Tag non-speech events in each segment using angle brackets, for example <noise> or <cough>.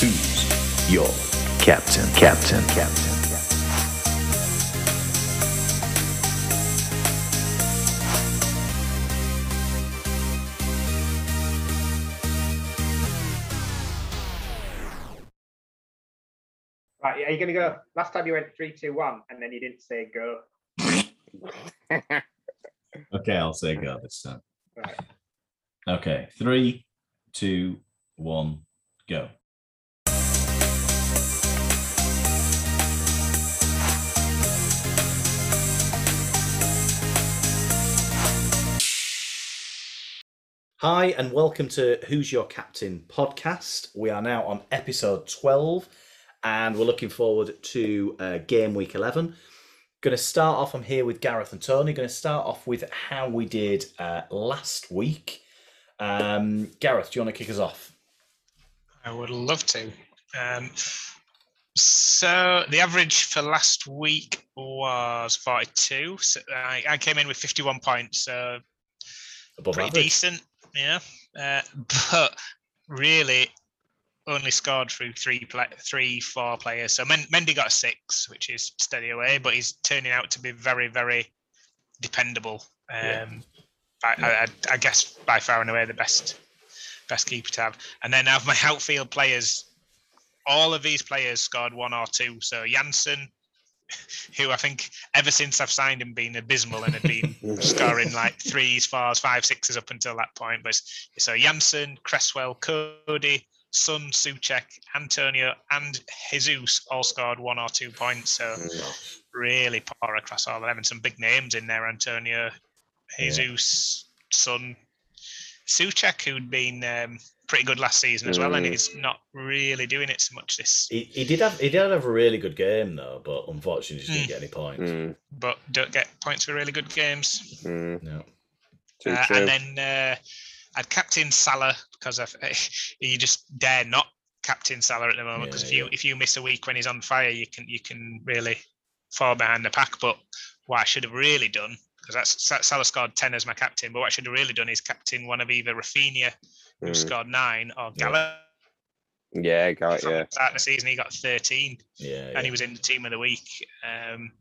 Who's your captain? Captain, captain. Right, are you going to go? Last time you went three, two, one, and then you didn't say go. <laughs> Okay, I'll say go this time. Right. Okay, three, two, one, go. Hi, and welcome to Who's Your Captain podcast. We are now on episode 12, and we're looking forward to uh, game week 11. Going to start off, I'm here with Gareth and Tony. Going to start off with how we did uh, last week. Um, Gareth, do you want to kick us off? I would love to. Um, so the average for last week was 42. So I, I came in with 51 points, so Above pretty average? decent, yeah. Uh, <laughs> but really, only scored through three, play, three, four players. So Men- Mendy got a six, which is steady away, but he's turning out to be very, very dependable. Um, Yeah. I, I, I guess by far and away the best best keeper to have. And then of my <laughs> outfield players, all of these players scored one or two. So Janssen, <laughs> who I think ever since I've signed him been abysmal and had been <laughs> scoring like threes, fours, five, sixes up until that point. But so Janssen, Cresswell, Cody, Son, Soucek, Antonio, and Jesus all scored one or two points. So really poor across all of them, and some big names in there. Antonio, Yeah. Jesus, Son, Soucek, who'd been um, pretty good last season as well, and Mm. he's not really doing it so much this. He, he did have he did have a really good game though, but unfortunately just didn't Mm. get any points. Mm, But don't get points for really good games. mm, No. too Uh, true. and then uh, I'd captain Salah because I've, <laughs> you just dare not captain Salah at the moment because Yeah, if you yeah. if you miss a week when he's on fire, you can you can really fall behind the pack. But what I should have really done because that's Sa- Salah scored ten as my captain, but what I should have really done is captain one of either Rafinha who Mm, scored nine or Yeah. Gallagher. yeah, got it, yeah. the start of the season, he got 13 Yeah. and yeah. he was in the team of the week. Um,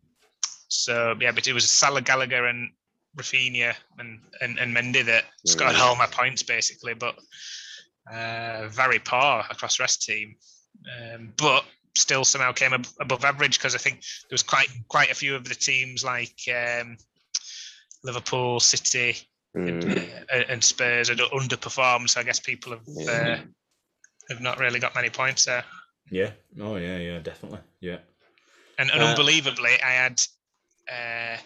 so yeah, but it was Salah Gallagher and Rafinha and, and, and Mendy that scored Mm. all my points basically, but uh, very poor across the rest team. Um, but still somehow came ab- above average because I think there was quite quite a few of the teams like um, Liverpool, City, Mm, uh, and Spurs had underperformed. So I guess people have Yeah. uh, have not really got many points there. yeah. Oh yeah, yeah, definitely. Yeah. And, and Uh, unbelievably, I had uh,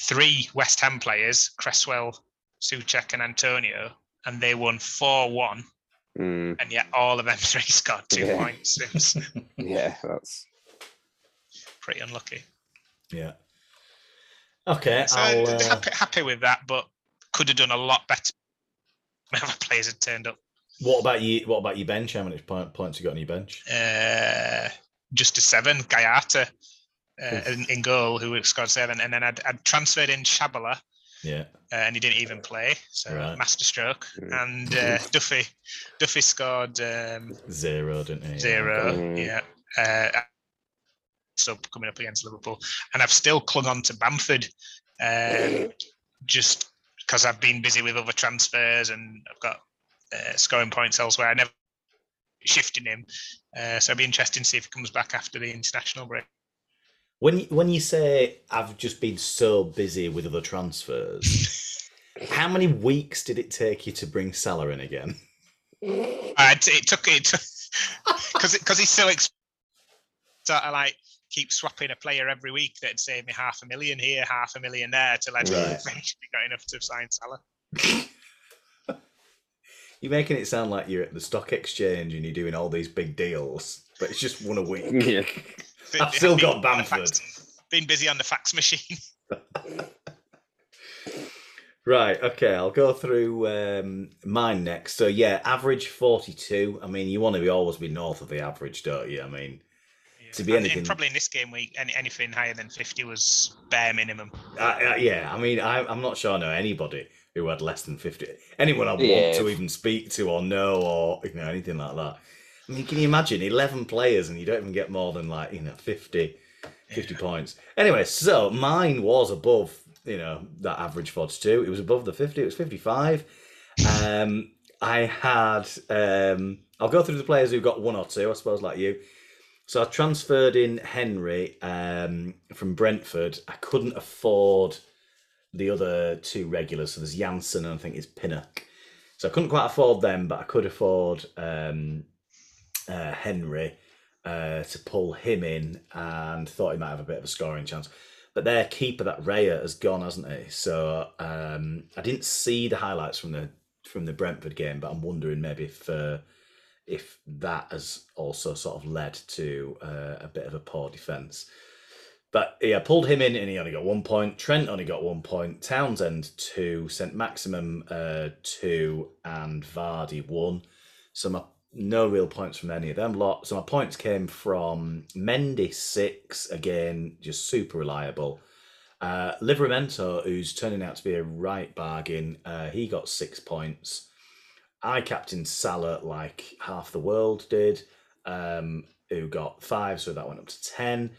three West Ham players, Cresswell, Soucek, and Antonio, and they won 4 1, mm, and yet all of them <laughs> three scored two Yeah. points. Was <laughs> yeah, that's pretty unlucky. Yeah. Okay, So I'll. Uh, happy, happy with that, but could have done a lot better. <laughs> if Other players had turned up. what about you? What about your bench? How many point, points you got on your bench? Uh, just a seven, Guaita uh, in, in goal, who scored seven, and then I'd, I'd transferred in Chalobah, Yeah. uh, and he didn't even play. So Right. masterstroke. Mm. And uh, Duffy, Duffy scored um, Zero, didn't he? zero. Mm. Yeah. Uh, sub coming up against Liverpool, and I've still clung on to Bamford, um, <laughs> just because I've been busy with other transfers and I've got uh, scoring points elsewhere. I never shifting him, uh, so it'll be interesting to see if he comes back after the international break. When you, when you say I've just been so busy with other transfers, <laughs> how many weeks did it take you to bring Salah in again? Uh, it, it took it because <laughs> because he's so expensive. Sort of like keep swapping a player every week that'd save me half a million here, half a million there, till I Right. <laughs> eventually got enough to sign Salah. <laughs> You're making it sound like you're at the stock exchange and you're doing all these big deals, but it's just one a week. <laughs> yeah. I've still got Bamford. fax- Been busy on the fax machine. Right, okay, I'll go through um, mine next. So, yeah, average 42. I mean, you want to be always be north of the average, don't you? I mean, To be And- and anything- probably in this game week, any, anything higher than fifty was bare minimum. I, I, yeah, I mean, I, I'm not sure I know anybody who had less than 50. Anyone I want Yeah. to even speak to or know or, you know, anything like that. I mean, can you imagine 11 players and you don't even get more than like, you know, 50, 50 points. Anyway, so mine was above, you know, that average 42. It was above the 50, it was 55. Um, I had, um, I'll go through the players who got one or two, I suppose, like you. So I transferred in Henry um, from Brentford. I couldn't afford the other two regulars. So there's Janssen and I think it's Pinnock. So I couldn't quite afford them, but I could afford um, uh, Henry uh, to pull him in and thought he might have a bit of a scoring chance. But their keeper, that Raya, has gone, hasn't he? So um, I didn't see the highlights from the from the Brentford game, but I'm wondering maybe if uh, if that has also sort of led to uh, a bit of a poor defence. But yeah, pulled him in and he only got one point. Trent only got one point. Townsend two. St Maximin uh, two, and Vardy one. So my no real points from any of them lot. So my points came from Mendy six again, just super reliable. Uh, Livramento, who's turning out to be a right bargain, uh, he got six points. I captained Salah like half the world did, um, who got five, so that went up to ten.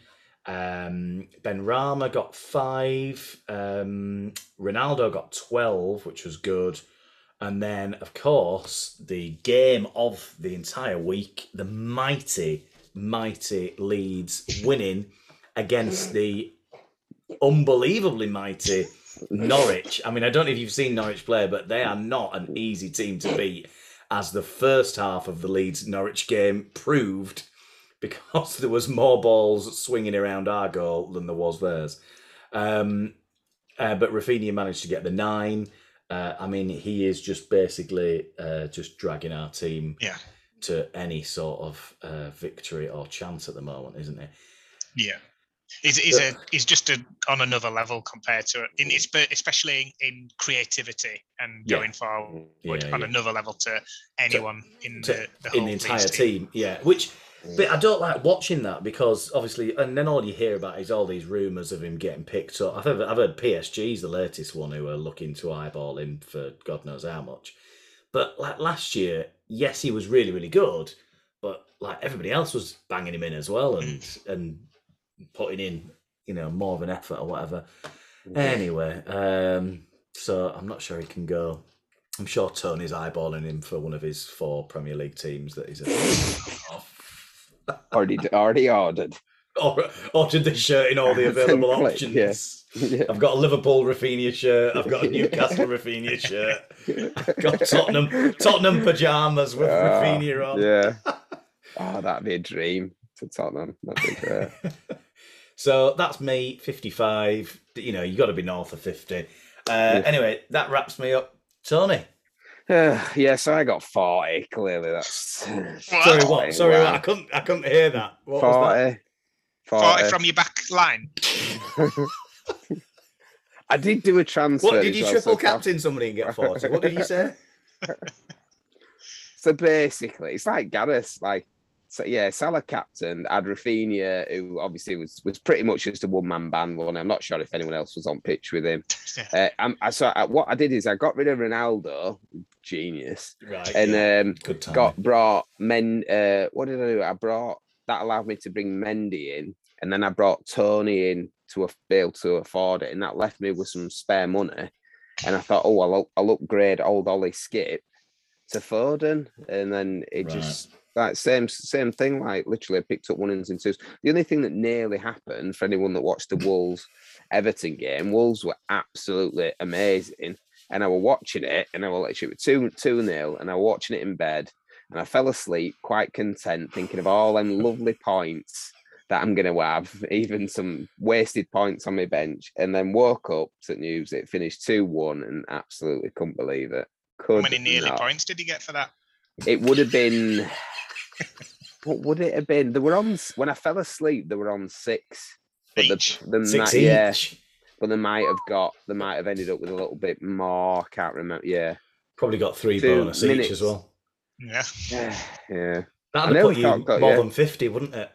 Um, Benrahma got five. Um, Ronaldo got 12, which was good. And then, of course, the game of the entire week, the mighty, mighty Leeds winning against the unbelievably mighty Norwich. I mean, I don't know if you've seen Norwich play, but they are not an easy team to beat, as the first half of the Leeds Norwich game proved because there was more balls swinging around our goal than there was theirs. Um, uh, but Rafinha managed to get the nine. Uh, I mean, he is just basically uh, just dragging our team Yeah. to any sort of uh, victory or chance at the moment, isn't he? Yeah. He's, he's a he's just a, on another level compared to in espe- especially in creativity and Yeah. going forward Yeah, on yeah. another level to anyone in To- the, the in the Leeds entire team. Yeah, which but I don't like watching that because obviously, and then all you hear about is all these rumours of him getting picked up. I've heard, I've heard PSG's the latest one who are looking to eyeball him for God knows how much. But like last year, yes, he was really really good, but like everybody else was banging him in as well and mm. and putting in you know more of an effort or whatever. Anyway, um, so I'm not sure he can go. I'm sure Tony's eyeballing him for one of his four Premier League teams that he's a already already ordered. <laughs> or ordered the shirt in all the <laughs> available options. yeah. Yeah. I've got a Liverpool Rafinha shirt. I've got a <laughs> Newcastle Rafinha shirt. I've got Tottenham Tottenham pajamas with Ah, Rafinha on. Yeah. Oh, that'd be a dream to Tottenham. That'd be great. So that's me, 55. You know, you got to be north of 50. Uh, Yeah. Anyway, that wraps me up. Tony. Uh, yeah, so I got 40. Clearly, that's <laughs> What? Sorry, what? Wow. Sorry, what? I couldn't. I couldn't hear that. What was that? 40. 40 40. from your back line. <laughs> I did do a transfer. What did as you well, triple so- captain somebody and get 40? What did you say? <laughs> So basically, it's like Gareth. Like, so yeah, Salah captain, had Rafinha, who obviously was was pretty much just a one man band. One, I'm not sure if anyone else was on pitch with him. <laughs> Yeah. Uh, I'm, so I, what I did is I got rid of Ronaldo, genius, Right. and yeah. um, Good time. got brought men. Uh, what did I do? I brought that allowed me to bring Mendy in, and then I brought Toney in to af- be able to afford it, and that left me with some spare money. And I thought, oh, I'll, up- I'll upgrade old Ollie Skipp to Foden, and then it Right. just that same same thing. Like literally, I picked up one and twos. The only thing that nearly happened for anyone that watched the Wolves Everton game, Wolves were absolutely amazing, and I were watching it, and I was literally two two nil, and I was watching it in bed, and I fell asleep quite content, thinking of all them lovely points that I'm going to have, <laughs> even some wasted points on my bench, and then woke up to news it finished two one, and absolutely couldn't believe it. How many nearly not. points did you get for that? It would have been. What would it have been? They were on when I fell asleep. They were on six. But the, Each. the Six might, yeah, but they might have got. They might have ended up with a little bit more. Can't remember. Yeah, Probably got three Two bonus each minutes. as well. Yeah. yeah, That'd have put you thought got- more yeah. than 50, wouldn't it?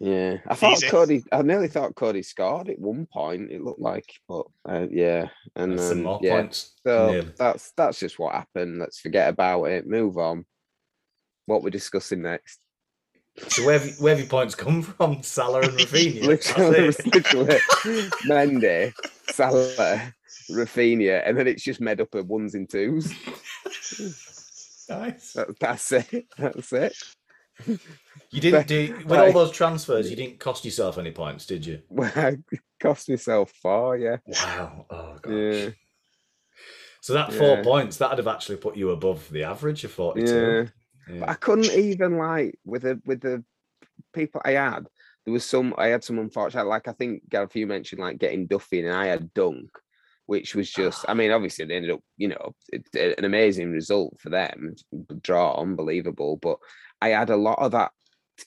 yeah. I thought Easy. Cody. I nearly thought Cody scored at one point. It looked like, but uh, yeah, and That's some more yeah. points. So Nearly. that's that's just what happened. Let's forget about it. Move on. What we're discussing next. So where have, where have your points come from? <laughs> Salah and Rafinha. <laughs> literally, <laughs> literally Mendy, Salah, Rafinha, and then it's just made up of ones and twos. Nice. That, that's it. That's it. You didn't do with all those transfers. You didn't cost yourself any points, did you? Well, I cost myself four, yeah. Wow. Oh gosh. Yeah. So that four Yeah. points that'd have actually put you above the average of forty-two. Yeah. But I couldn't even like with the with the people I had. There was some I had some unfortunate like I think Gareth you mentioned like getting Duffy and I had Dunk, which was just I mean obviously they ended up you know it, it- an amazing result for them draw unbelievable but I had a lot of that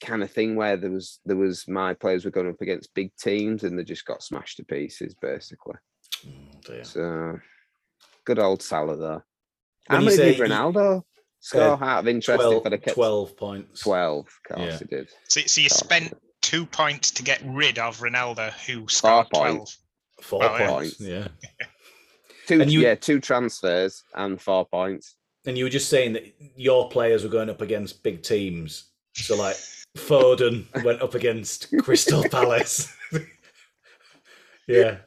kind of thing where there was there was my players were going up against big teams and they just got smashed to pieces basically. Oh. So good old Salah though. When How many did Ronaldo score out of interest? 12, if I'd have 12 points. 12, of course Yeah. he did. So, so you spent two points to get rid of Ronaldo, who Four scored twelve. points. Four Oh, yeah. points. Yeah. <laughs> Two, And you- yeah, two transfers and four points. And you were just saying that your players were going up against big teams. So like Foden went up against <laughs> Crystal Palace. <laughs> yeah.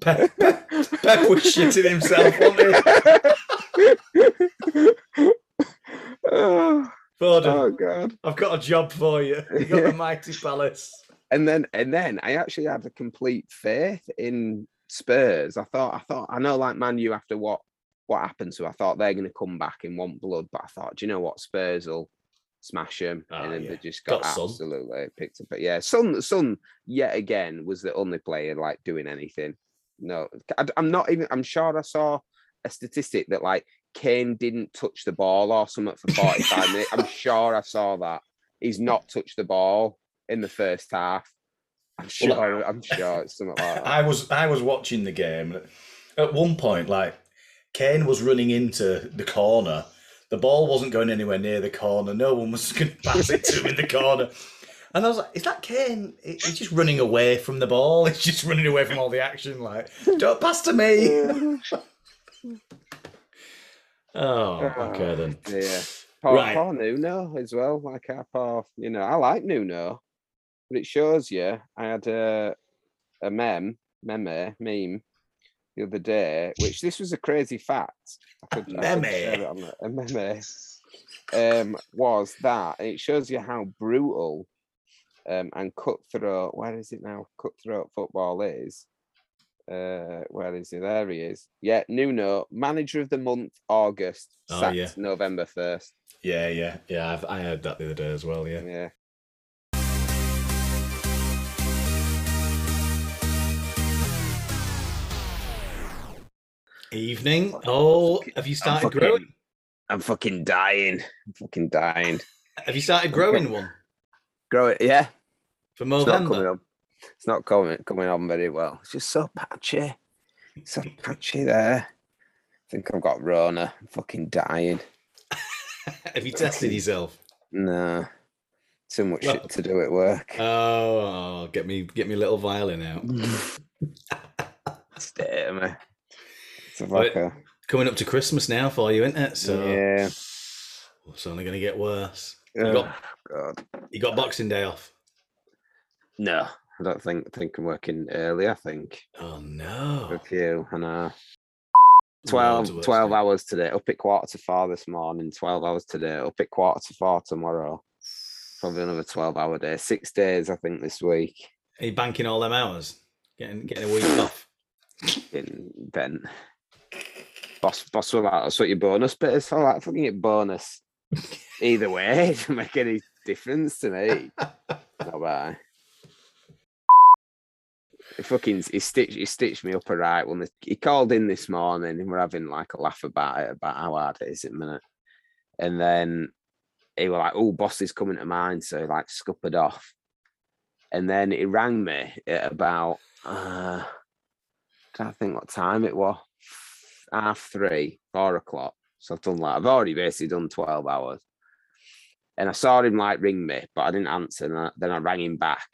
Pep, Pep, Pep was shitting himself, wasn't he? <sighs> oh, Foden, oh, god! I've got a job for you. You got the <laughs> mighty Palace. And then, and then, I actually had a complete faith in Spurs. I thought, I thought, I know, like Man U after what what happened to, I thought they're going to come back and want blood, but I thought, do you know what, Spurs will smash them, Ah, and then yeah. they just got, Got Son. absolutely picked up. But yeah, Son, Son, yet again was the only player like doing anything. No, I, am not even. I'm sure I saw a statistic that like Kane didn't touch the ball or something for 45 <laughs> minutes. I'm sure I saw that. He's not touched the ball in the first half. I'm Well, sure. I'm sure it's something like that. <laughs> I was I was watching the game. At one point, like Kane was running into the corner. The ball wasn't going anywhere near the corner. No one was <laughs> going to pass it to him in the corner. And I was like, "Is that Kane? He's just running away from the ball. He's just running away from all the action. Like, don't pass to me." Oh, okay then. Yeah. Poor, Right. poor Nuno as well. Like I poor, you know, I like Nuno, but it shows you. I had a a mem, meme, meme the other day, which this was a crazy fact. I could, I Meme. on a meme. Um, was that it shows you how brutal um, and cutthroat. Where is it now? Cutthroat football is. Uh, where is he? There he is. Yeah, Nuno, manager of the month, August, Oh, sacked yeah. November first. Yeah, yeah, yeah. I've, I heard that the other day as well. Yeah. Yeah. Evening. Oh, have you started fucking- growing? I'm fucking dying. I'm fucking dying. Have you started growing one Grow it, yeah. for It's not coming November? It's not coming coming on very well. It's just so patchy. So patchy there. I think I've got Rona. I'm fucking dying. <laughs> Have you tested yourself? No. Too much Well- shit to do at work. Oh, get me, get me a little violin out. <laughs> Stay at me. It's a fucker. Coming up to Christmas now for you, isn't it? So Yeah. it's only going to get worse. You got, you got Boxing Day off. No. I don't think think I'm working early, I think. Oh no! A few. I know. Loads 12, of 12 hours today, up at quarter to four this morning, 12 hours today, up at quarter to four tomorrow. Probably another 12 hour day. Six days, I think, this week Are you banking all them hours? Getting getting a week <sighs> off. in Bent. Boss, boss, will like, that's what your bonus bit is. I like fucking get bonus. <laughs> Either way, <laughs> it doesn't make any difference to me. <laughs> Not bad. He fucking he stitched he stitched me up a right one. He called in this morning and we're having like a laugh about it about how hard it is at the minute. And then he was like, "Oh, boss is coming to mine," so he like scuppered off. And then he rang me at about uh, to think what time it was, half three, four o'clock. So I've done like I've already basically done twelve hours. And I saw him like ring me, but I didn't answer. And I, then I rang him back.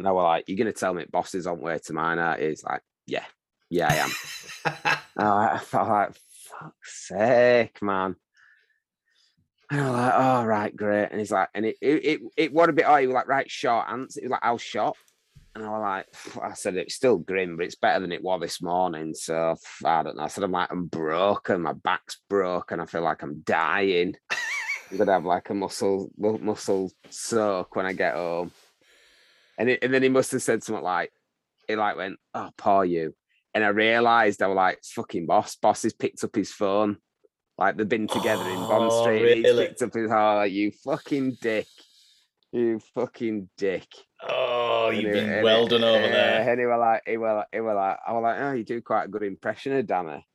And I was like, You're going to tell me bosses aren't way to mine? Aren't? He's like, Yeah, yeah, I am. <laughs> I, felt like, Fuck's sake, man. And I'm like, oh right, great. And he's like, and it it it, it was a bit oh, he was like, right, short answer. It was like, how shot? And I was like, I said it's still grim, but it's better than it was this morning. So I don't know. I said I'm like I'm broken, my back's broken. I feel like I'm dying. I'm gonna have like a muscle muscle soak when I get home. And it, and then he must have said something like, he like went, oh poor you. And I realised I was like, it's fucking boss. Boss has picked up his phone. Like they've been together in Bond Oh, Street. really? He's picked up his oh, you fucking dick. You fucking dick. Oh, you've been well done over yeah, there. And he was like, he was like, he was like, I was like, oh, you do quite a good impression of Danny.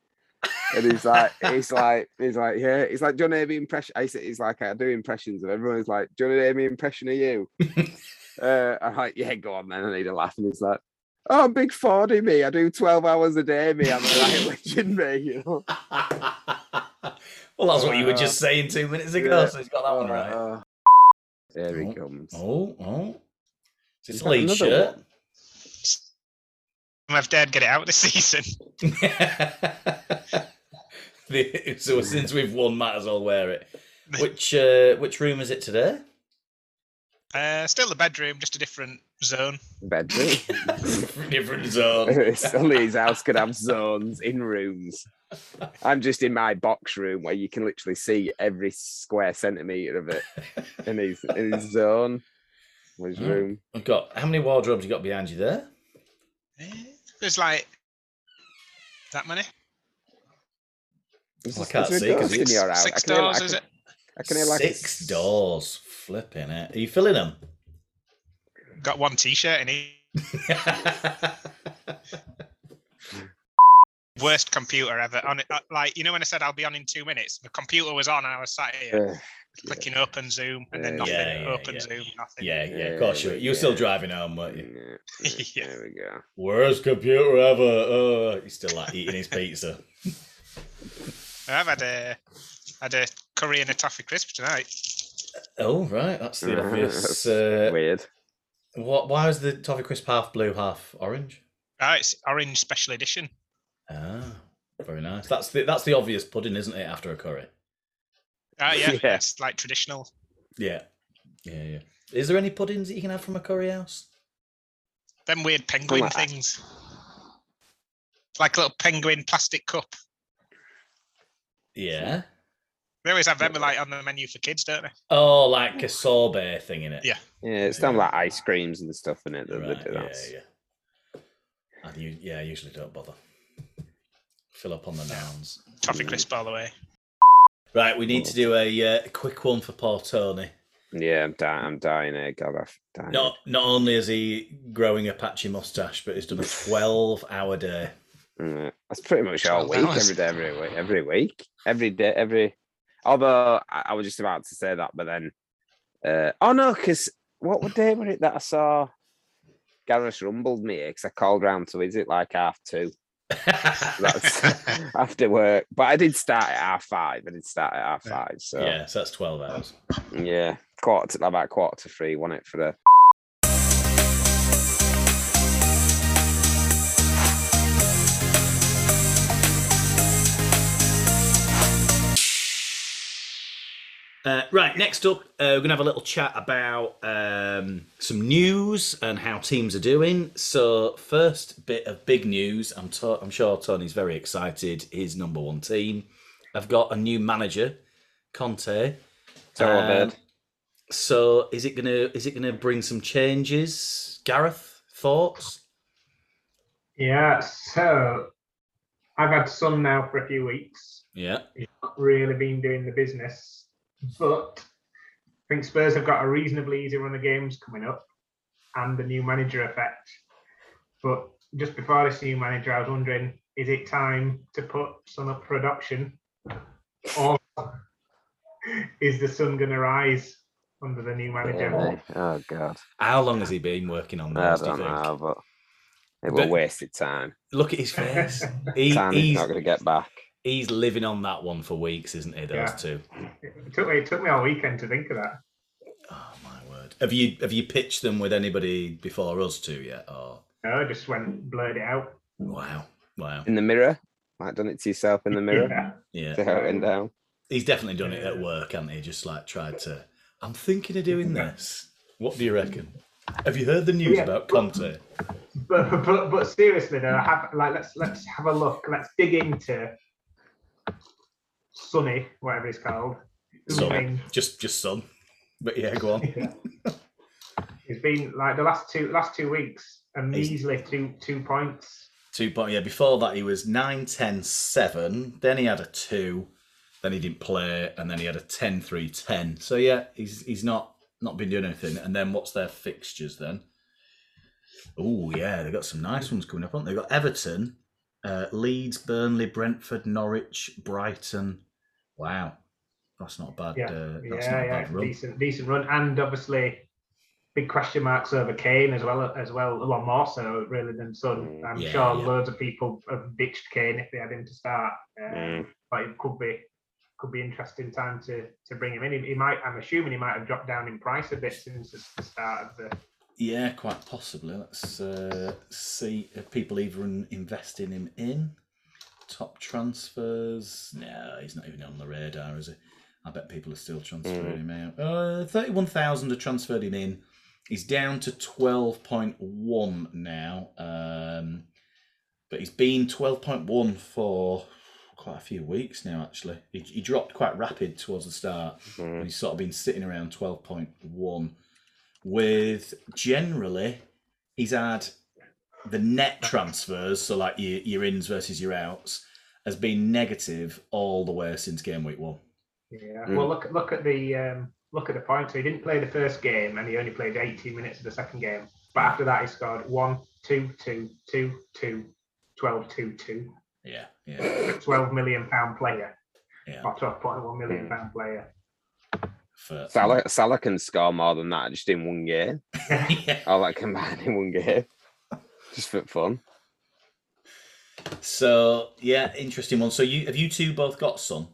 And he's like, he's <laughs> like, he's like, yeah. He's like, do you want to hear me impression? I said, he's like, I do impressions of everyone. He's like, do you want to hear me impression of you? <laughs> uh, I'm like, yeah, go on, man. I need a laugh. And he's like, oh, big Fordy me. I do 12 hours a day, me. I'm a right legend, me. You know. <laughs> well, that's what you were just saying two minutes ago, Yeah. so he's got that one right. Uh, there he Oh, comes. Oh, oh. Is Is this that Leeds another shirt? one? I've dared get it out this season. <laughs> So since we've won, might as well wear it. <laughs> Which uh, which room is it today? Uh, still the bedroom, just a different zone. Bedroom. <laughs> Different zone. <laughs> It's Only his house could have zones in rooms. I'm just in my box room where you can literally see every square centimeter of it in his in his zone. His Hmm. room. I've got how many wardrobes you got behind you there? Eh, There's like that many. Well, I can't is there a see 'cause ghost in it's your house? I Six can I doors, can- is it? I can hear like Six s- doors. Flipping it. Are you filling them? Got one T-shirt in each. <laughs> Worst computer ever. On it, uh, like you know when I said I'll be on in two minutes, the computer was on and I was sat here Uh, clicking open Zoom and then nothing. Yeah, yeah, open yeah. Zoom, nothing. yeah, yeah, Yeah, of course you were. You were still yeah. driving home, weren't you? yeah, <laughs> yeah, Yeah. There we go. Worst computer ever. Oh, he's still like eating his pizza. <laughs> I've had a had a curry and a toffee crisp tonight. Oh, right. That's the <laughs> That's obvious. Uh, Weird. what? Why was the toffee crisp half blue, half orange? Ah, it's orange special edition. Ah, very nice. That's the that's the obvious pudding, isn't it? After a curry. Ah, yeah, <laughs> Yeah. it's like traditional. Yeah, yeah, yeah. Is there any puddings that you can have from a curry house? Them weird penguin like things. It's like a little penguin plastic cup. Yeah. They always have them like on the menu for kids, don't they? Oh, like a sorbet thing in it. Yeah. Yeah, it's done like ice creams and stuff in it. That Right, they do yeah, that. yeah. I u- yeah, I usually don't bother. Fill up on the nouns. Toffee crisp all the way. Right, we need to do a uh, quick one for poor Tony. Yeah, I'm dying. I'm dying here. God, I'm dying. Not not only is he growing a patchy mustache, but he's done a twelve-hour day. Mm, That's pretty much all week, hours. every day, every week, every week, every day, every. Although I, was just about to say that, but then, uh, oh no, because what day was it that I saw? Gareth rumbled me because I called round to visit like half two. <laughs> That's <laughs> after work, but I did start at half five. I did start at half five, so yeah, so that's twelve hours. yeah, quarter to about quarter to three. Want it for the Uh, right, next up, uh, we're going to have a little chat about um, some news and how teams are doing. So, first bit of big news. I'm, to- I'm sure Tony's very excited. His number one team have got a new manager, Conte. So Um. So, is it gonna is it gonna bring some changes? Gareth, thoughts? Yeah, so I've had Son now for a few weeks. Yeah. He's not really been doing the business, but I think Spurs have got a reasonably easy run of games coming up and the new manager effect. But just before this new manager, I was wondering, is it time to put Son up for adoption? Or is the sun going to rise under the new manager? Really? Oh god, How long has he been working on I those? Do you don't think? know, but it But- will wasted time. Look at his face. <laughs> He, Time is he's not going to get back. He's living on that one for weeks, isn't he? Those Yeah. two. It took me it took me all weekend to think of that. Oh my word! Have you have you pitched them with anybody before us two yet? Or No, I just went blurred it out. wow, wow, In the mirror, like done it to yourself in the mirror. <laughs> Yeah. yeah. See how down. He's definitely done it at work, hasn't he? Just like tried to. I'm thinking of doing this. What do you reckon? Have you heard the news Yeah. about Conte? But but but seriously though, have like let's let's have a look. Let's dig into Sonny, whatever he's called. Son. been- Just, just son. But yeah, go on. <laughs> He's been like the last two last two weeks, a measly two two points. Two point. Yeah, before that he was 9, 10, 7. Then he had a two. Then he didn't play, and then he had a 10, 3, 10. So yeah, he's he's not not been doing anything. And then what's their fixtures then? Oh yeah, they've got some nice ones coming up. Haven't they? They've got Everton, uh, Leeds, Burnley, Brentford, Norwich, Brighton. Wow, that's not a bad. Yeah, uh, that's yeah, not a yeah, bad run. decent decent run, and obviously big question marks over Kane as well as well a lot more so really than Son. Mm, I'm yeah, sure yeah. loads of people have ditched Kane if they had him to start, um, Mm. but it could be could be interesting time to to bring him in. He, he might, I'm assuming he might have dropped down in price a bit since the the start of the. Yeah, quite possibly. Let's uh, see if people even investing him in top transfers. No, he's not even on the radar, is he? I bet people are still transferring him out. Uh, Thirty-one thousand have transferred him in. He's down to twelve point one now, um, but he's been twelve point one for quite a few weeks now. Actually, he, he dropped quite rapid towards the start Mm. and he's sort of been sitting around 12.1 with generally he's had the net transfers so like your, your ins versus your outs has been negative all the way since game week one Yeah. Mm. Well, look look at the um, look at the points. So he didn't play the first game, and he only played 18 minutes of the second game. But after that, he scored one, two, two, two, two, 12, 2, 2. yeah yeah 12 million pound player, yeah or 12.1 million Mm. pound player. For, Salah, Salah can score more than that just in one game. <laughs> yeah. All that combined in one game. Just for fun. so yeah interesting one so you have you two both got some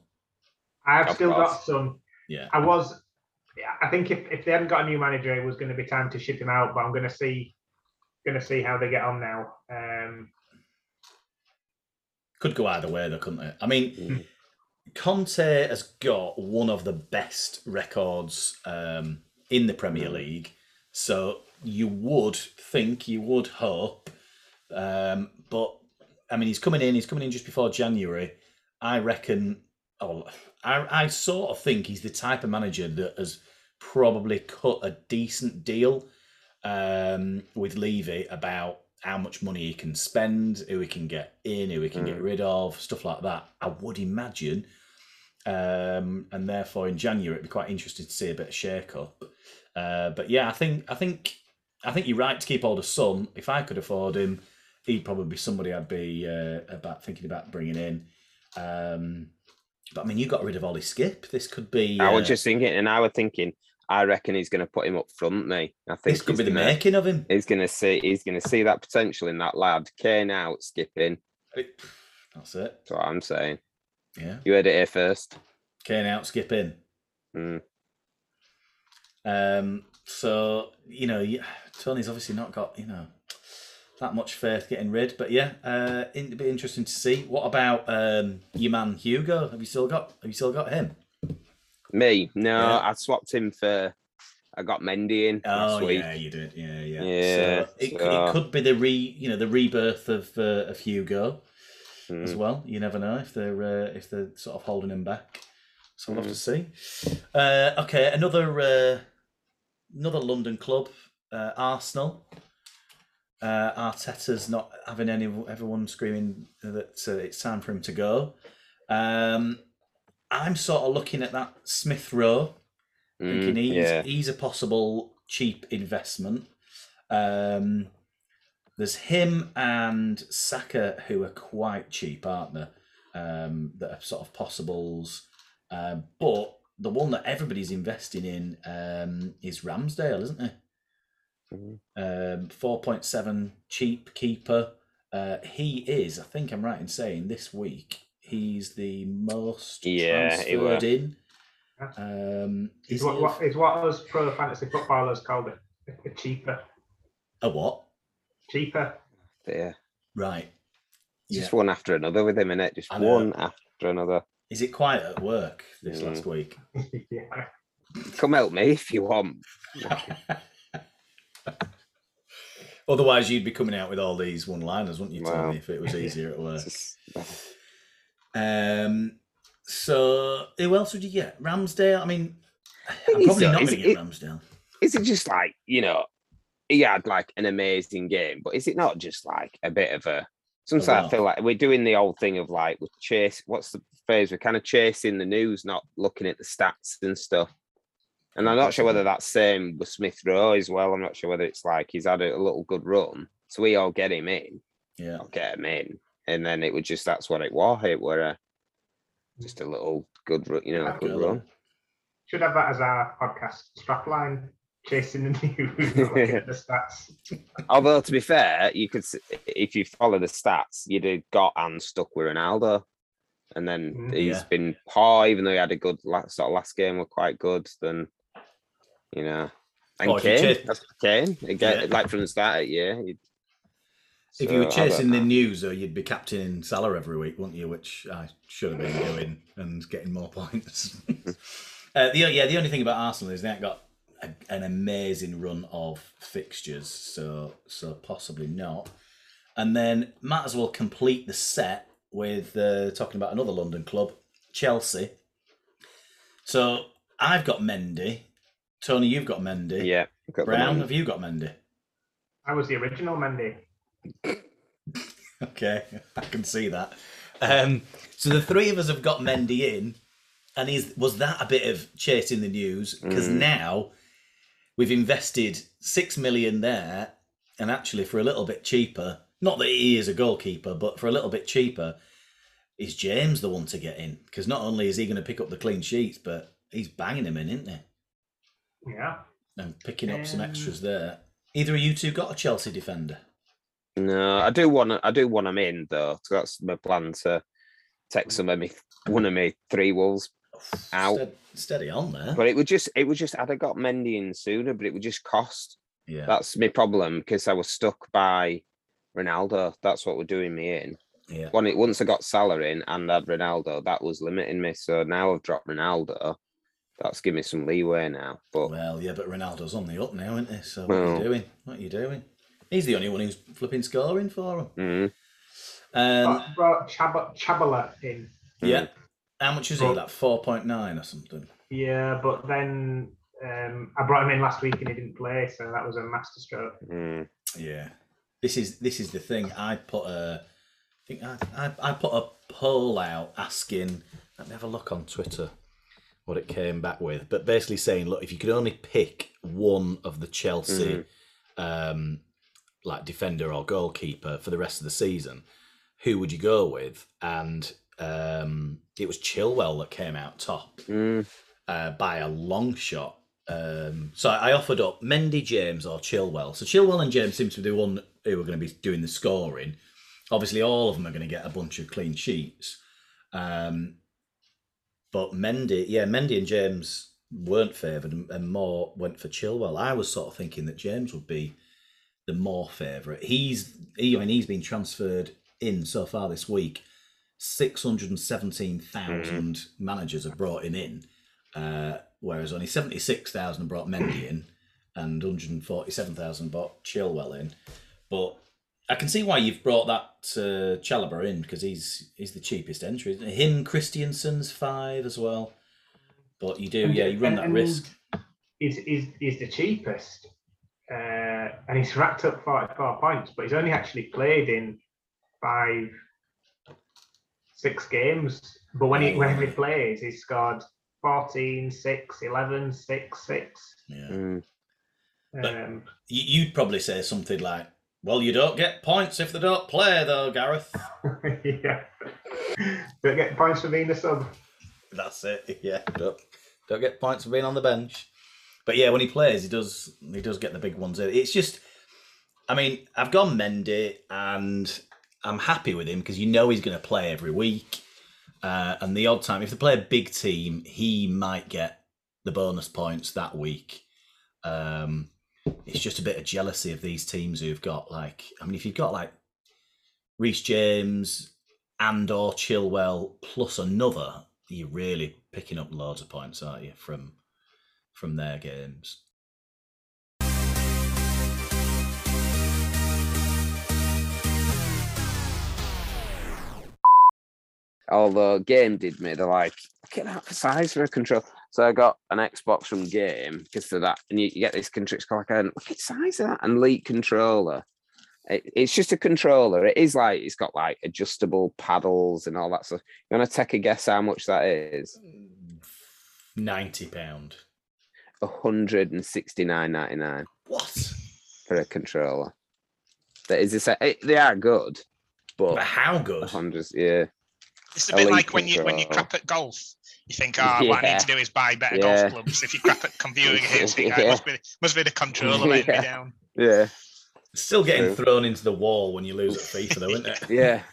I've Of still course. got some. yeah I was, yeah, I think if, if they hadn't got a new manager, it was going to be time to ship him out. But I'm going to see, going to see how they get on now. Um, Could go either way, though, couldn't it? I mean, Mm. Conte has got one of the best records um, in the Premier Mm. League, so you would think, you would hope, um, but I mean, he's coming in. He's coming in just before January. I reckon. Oh, I, I sort of think he's the type of manager that has probably cut a decent deal um, with Levy about how much money he can spend, who he can get in, who he can get Mm. rid of, stuff like that. I would imagine, um, and therefore in January it'd be quite interesting to see a bit of shake up. Uh, but yeah, I think I think I think you're right to keep hold of Son. If I could afford him, he'd probably be somebody I'd be uh, about thinking about bringing in. Um, but I mean, you got rid of Ollie Skipp. This could be. I uh, was just thinking, and I was thinking, I reckon he's going to put him up front, me. I think This could be the gonna- making of him. He's going to see. He's going to see that potential in that lad. Kane out, skipping. That's it. That's what I'm saying. Yeah. You heard it here first. Kane out, Skipp in. Mm. Um, so you know, Tony's obviously not got you know that much faith getting rid, but yeah, uh, it'd be interesting to see. What about um, your man Hugo? Have you still got? Have you still got him? Me, no, Yeah. I swapped him for. I got Mendy in Oh yeah, you did. Yeah, yeah. Yeah, So it, so- it could be the re, you know, the rebirth of uh, of Hugo as Mm. well. You never know if they're uh, if they're sort of holding him back. So we'll have to Mm. see. Uh, okay, another uh, another London club, uh, Arsenal. Uh, Arteta's not having any everyone screaming that uh, it's time for him to go. Um, I'm sort of looking at that Smith Rowe thinking Mm, he's yeah. he's a possible cheap investment. Um, there's him and Saka who are quite cheap, aren't they? Um, that are sort of possibles. Um, but the one that everybody's investing in um, is Ramsdale, isn't he? Mhm. Um, Four point seven cheap keeper. Uh, he is, I think I'm right in saying, this week he's the most Yeah, transferred in. Um, is is what, he what is what us pro fantasy footballers called it a <laughs> cheaper, a, a what? cheaper. Yeah. Right. Yeah. Just one after another with him in it. Just one after another. Is it quiet at work this Mm. last week? <laughs> yeah. Come help me if you want. <laughs> Otherwise, you'd be coming out with all these one-liners, wouldn't you, Tony, Well, if it was easier at work? Um, so who else would you get? Ramsdale. I mean, I'm is, probably not going to get it- Ramsdale. Is it just like you know, he had like an amazing game, but is it not just like a bit of a? Sometimes I feel like we're doing the old thing of like we're chase. What's the phrase? We're kind of chasing the news, not looking at the stats and stuff. And I'm not sure whether that's same with Smith Rowe as well. I'm not sure whether it's like he's had a, a little good run, so we all get him in. Yeah. I'll get him in, and then it was just that's what it was. It were a, just a little good, you know, Okay. good run. Should have that as our podcast strapline. Chasing the news, not at the stats. <laughs> Although to be fair, you could s- if you follow the stats, you'd have got and stuck with Ronaldo, and then Mm, he's yeah. been poor. Even though he had a good last, sort of last game, were quite good. Then you know, and Oh, Kane, that's Kane again, Yeah. like from the start of the year. He'd- If you were so I don't chasing the news, though, you'd be captaining Salah every week, wouldn't you? Which I should have been doing and getting more <laughs> points. <laughs> uh, the yeah, the only thing about Arsenal is they ain't got a, an amazing run of fixtures, so so possibly not. And then might as well complete the set with uh, talking about another London club, Chelsea. So I've got Mendy. Tony, you've got Mendy. yeah, got Brown, man. have you got Mendy? I was the original Mendy. <laughs> Okay, I can see that. Um, so the three of us have got Mendy in, and is was that a bit of chasing the news? Because Mm. now we've invested six million there, and actually for a little bit cheaper. Not that he is a goalkeeper, but for a little bit cheaper, is James the one to get in? Because not only is he going to pick up the clean sheets, but he's banging them in, isn't he? Yeah. And picking up some Um, extras there. Either of you two got a Chelsea defender? No, I do want to. I do want him in though. So that's my plan to take some of me, one of me three wolves. Out. Stead- steady on there. But it would just, it would just. I'd have got Mendy in sooner, but it would just cost. yeah. That's my problem because I was stuck by Ronaldo. That's what were doing me in. yeah. When it once I got Salah in and had Ronaldo, that was limiting me. So now I've dropped Ronaldo. That's giving me some leeway now. But Well, yeah, but Ronaldo's on the up now, isn't he? So what are you doing? What are you doing? He's the only one who's flipping scoring for him. mm, Um, Brought- brought Chab- Chalobah in. yeah. How much is he? Well- Like four point nine or something. Yeah, but then um, I brought him in last week and he didn't play, so that was a masterstroke. mm, Yeah. This is this is the thing. I put a, I think I, I I put a poll out asking. Let me have a look on Twitter. What it came back with, but basically saying, look, if you could only pick one of the Chelsea, um, like defender or goalkeeper for the rest of the season, who would you go with? And um, it was Chilwell that came out top mm, uh, by a long shot. Um, so I offered up Mendy, James, or Chilwell. So Chilwell and James seem to be the one who are going to be doing the scoring. Obviously, all of them are going to get a bunch of clean sheets. Um, but Mendy, yeah, Mendy and James weren't favoured, and, and more went for Chilwell. I was sort of thinking that James would be the more favourite. He's, he, I mean, he's been transferred in so far this week. Six hundred and seventeen thousand managers have brought him in uh, whereas only 76,000 brought Mendy in and 147,000 brought Chilwell in. But I can see why you've brought that uh, Chalobah in because he's he's the cheapest entry. Him, Christensen's five as well. But you do, yeah, you run And- that and risk. Is is is the cheapest. Uh, and he's racked up 44 points, but he's only actually played in five, six games. But when he, when he plays, he's scored 14, 6, 11, 6, 6. Yeah. mm. Um, You, you'd probably say something like, well, you don't get points if they don't play, though, Gareth. <laughs> yeah. Don't get points for being a sub. That's it. Yeah, don't, don't get points for being on the bench. But yeah, when he plays, he does he does get the big ones. It's just, I mean, I've gone Mendy, and I'm happy with him because you know he's going to play every week. Uh, and the odd time, if they play a big team, he might get the bonus points that week. Um, it's just a bit of jealousy of these teams who've got like, I mean, if you've got like Reece James and or Chilwell plus another, you're really picking up loads of points, aren't you, from from their games? Although game did me, they're like, look at that size for a control. So I got an Xbox from game because of that, and you, you get this control. It's called like a look at the size of that and Elite controller. It, it's just a controller. It is like it's got like adjustable paddles and all that stuff. You want to take a guess how much that is? Ninety pound. Hundred and sixty nine ninety nine What? for a controller. That is this. They are good, But but how good? hundreds, yeah, It's a bit Elite like when you when you crap at golf. You think, oh, what I need to do is buy better Yeah. golf clubs. If you crap at computing <laughs> games, you "Ah, it must be must be the controller letting Yeah. me down. yeah, Still getting True. thrown into the wall when you lose at FIFA, though, isn't it? <laughs> yeah.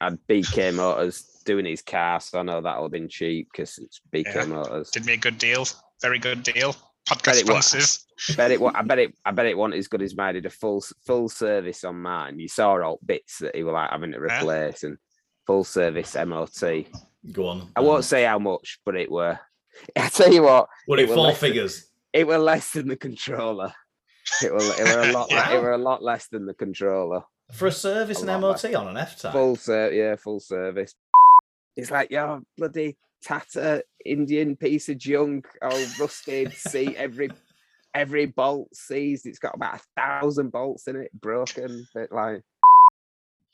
Had BK Motors doing his car, so I know that'll have been cheap because it's BK Yeah. Motors. Did me a good deal. Very good deal. Bet Podcast it was. sponsors. bet it. I bet it. I bet it wasn't as good as mine. Did a full full service on mine. You saw all bits that he were like having to Yeah. replace and full service MOT. Go on. I won't um, say how much, but it were. <laughs> I tell you what, What it it were four less than- figures? it were less than the controller. It were. It were a lot. <laughs> Yeah. It were a lot less than the controller. For a service A and lot MOT on an F type. Full ser. Yeah, full service. It's like your bloody tatter Indian piece of junk, all rusted. <laughs> See every every bolt seized. It's got about a thousand bolts in it, broken. Bit like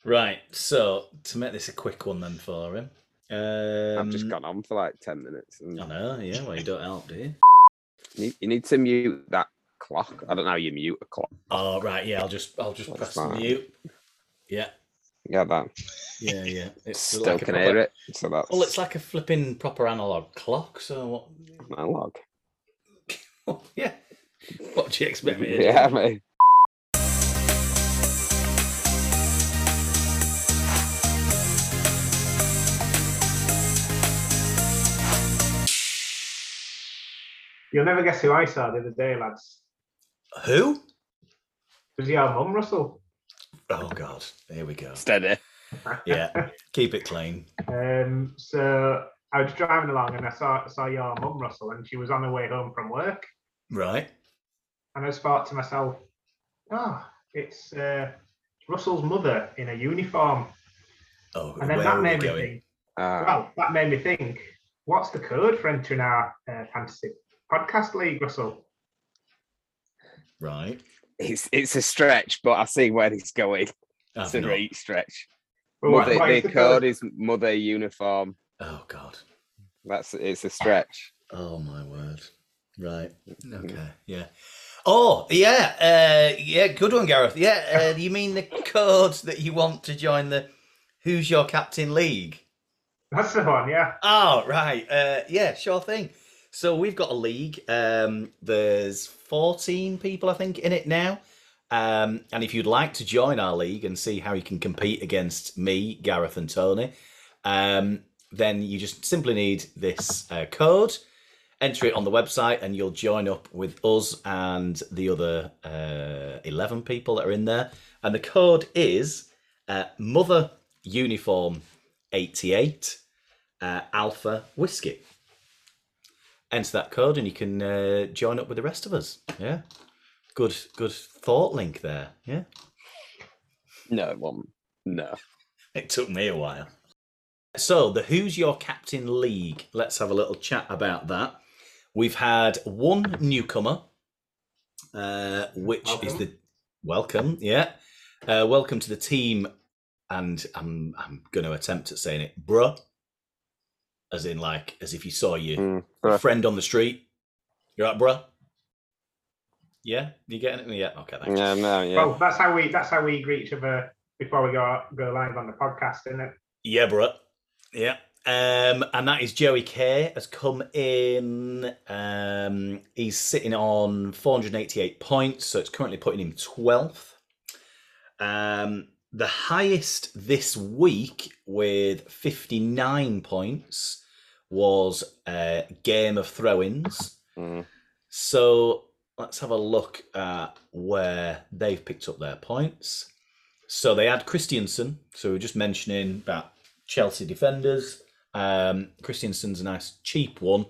Right. So to make this a quick one then for him. Um, I've just gone on for like ten minutes. And I know. Yeah. Well, you don't help, do you? you, you need to mute that clock. I don't know how you mute a clock. Oh right. Yeah. I'll just I'll just That's press fine. mute. Yeah. Yeah, that Yeah. Yeah. <laughs> It's still like can proper- hear it. So that's Well, it's like a flipping proper analog clock. So what? analog. <laughs> yeah. What do you expect me to do? Yeah, mate. You'll never guess who I saw the other day, lads. Who? It was your mum, Russell. Oh God. Here we go. Steady. <laughs> Yeah. Keep it clean. Um, so I was driving along and I saw saw your mum, Russell, and she was on her way home from work. Right. And I just thought to myself, oh, it's uh, Russell's mother in a uniform. Oh, And then where that are we made me going? think, Ah, well, that made me think, what's the code for entering our uh, fantasy podcast league, Russell? Right. It's it's a stretch, but I see where he's going. I've It's a great stretch. Well, Mother, what the the code is mother uniform. Oh God. That's it's a stretch. Oh my word. Right. Okay. Yeah. Oh yeah. Uh, yeah. Good one, Gareth. Yeah. Uh, you mean the code that you want to join the Who's Your Captain League? That's the one, yeah. Oh right. Uh, yeah. Sure thing. So we've got a league. Um, there's 14 people, I think, in it now. Um, and if you'd like to join our league and see how you can compete against me, Gareth, and Tony, um, then you just simply need this uh, code, enter it on the website, and you'll join up with us and the other uh, 11 people that are in there. And the code is uh, Mother Uniform 88 uh, Alpha Whiskey. Enter that code and you can uh, join up with the rest of us. Yeah. Good, good thought link there. Yeah. No, it. No. <laughs> It took me a while. So, the Who's Your Captain League. Let's have a little chat about that. We've had one newcomer, uh, which is the welcome. Yeah, uh, welcome to the team. And I'm I'm going to attempt at saying it, bruh, as in like as if you saw your Mm, bruh. friend on the street. You're right, bruh. Yeah, you getting it? Yeah. Okay. Thanks. Yeah, no, yeah. Well, that's how we that's how we greet each other before we go go live on the podcast, isn't it? Yeah, bro. Yeah. Um, and that is Joey K has come in. Um, he's sitting on 488 points, so it's currently putting him 12th. Um, the highest this week with 59 points was uh, Game of Throw-ins. Mm. So let's have a look at where they've picked up their points. So they had Christensen. So we are just mentioning about Chelsea defenders. Um, Christensen's a nice cheap one,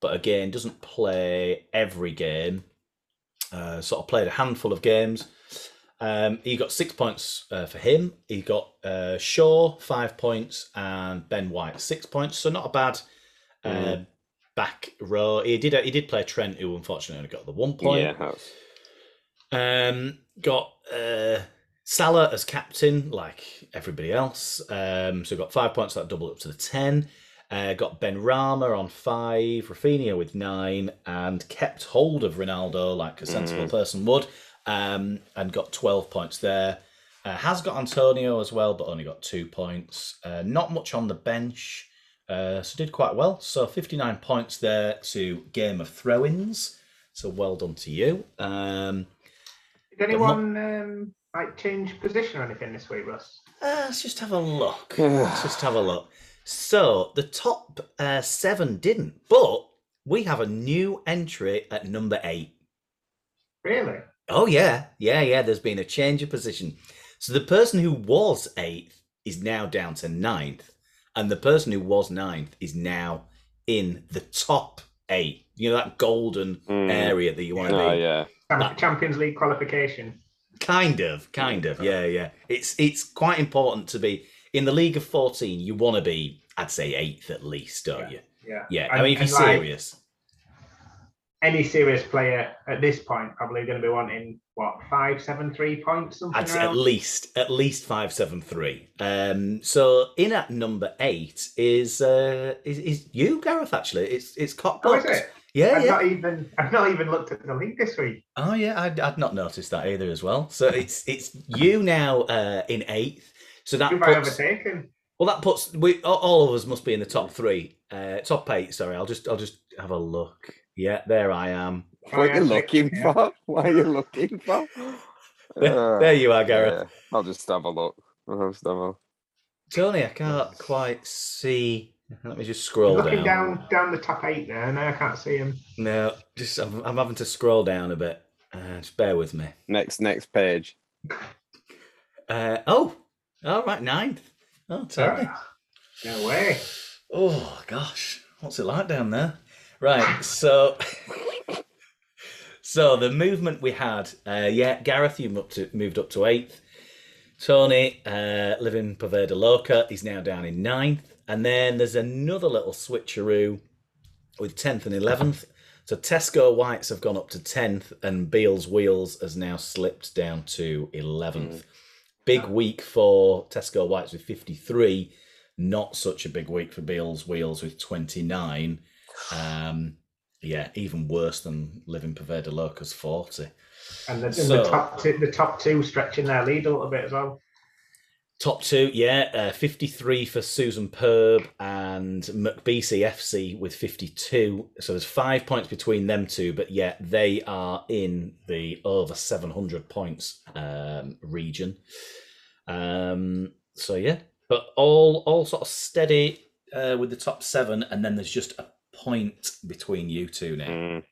but again doesn't play every game. Uh, sort of played a handful of games. Um, he got six points uh, for him. He got uh, Shaw five points and Ben White six points. So not a bad uh, back row. He did he did play Trent, who unfortunately only got the one point. Yeah, that's, Um, got uh, Salah as captain, like everybody else. Um, so got five points, that double up to the ten. Uh, got Benrahma on five, Rafinha with nine, and kept hold of Ronaldo like a sensible person would, um, and got twelve points there. Uh, has got Antonio as well, but only got two points. Uh, not much on the bench, uh, so did quite well. So fifty nine points there to game of throw-ins. So well done to you. Um, Did anyone um, like change position or anything this week, Russ? Uh, let's just have a look. let's just have a look. So the top uh, seven didn't, but we have a new entry at number eight. Really? Oh yeah, yeah, yeah. There's been a change of position. So the person who was eighth is now down to ninth, and the person who was ninth is now in the top eight. You know that golden Mm. area that you want to oh be. yeah. Cham- That- Champions League qualification. Kind of, kind of, yeah, yeah. It's it's quite important to be in the league of fourteen. You want to be, I'd say, eighth at least, don't you? Yeah. Yeah. I mean, if you're like, serious, Any serious player at this point probably going to be wanting what five, seven, three points, something I'd at least at least five seven three. Um, so in at number eight is uh is, is you, Gareth? Actually, it's it's cock Oh, is it? Yeah, I've yeah. not even I've not even looked at the league this week. Oh yeah, I'd, I'd not noticed that either as well. So it's it's you now uh, in eighth. So that puts overtaken? Well, that puts we all- all of us must be in the top three, uh, top eight. Sorry, I'll just I'll just have a look. Yeah, there I am. What are you looking yeah. for? <laughs> What are you <laughs> looking for? There, Uh, there you are, Gareth. yeah, I'll just have a look. I'll just have a Tony, I can't quite see. Let me just scroll Looking down. down down the top eight there, No, I can't see him. No, just I'm, I'm having to scroll down a bit. Uh, just bear with me. next next page. Uh, oh, all right, ninth. Oh, Tony. No way. Oh gosh, what's it like down there? Right, so <laughs> so the movement we had, uh, yeah, Gareth, you moved up to moved up to eighth. Tony, uh, living Poveda Loca, he's now down in ninth, and then there's another little switcheroo with tenth and eleventh. So Tesco Whites have gone up to tenth, and Beals Wheels has now slipped down to eleventh. Big week for Tesco Whites with fifty three not such a big week for Beals Wheels with 29. Um, yeah, even worse than Living Poveda Locus 40. And the, and So- the top two, the top two stretching their lead a little bit as well. Top two, yeah, uh, 53 for Susan Perb and McBeasy FC with 52. So there's five points between them two, but yet they are in the over 700 points um, region. Um, so yeah, but all all sort of steady uh, with the top seven, and then there's just a point between you two now. Mm,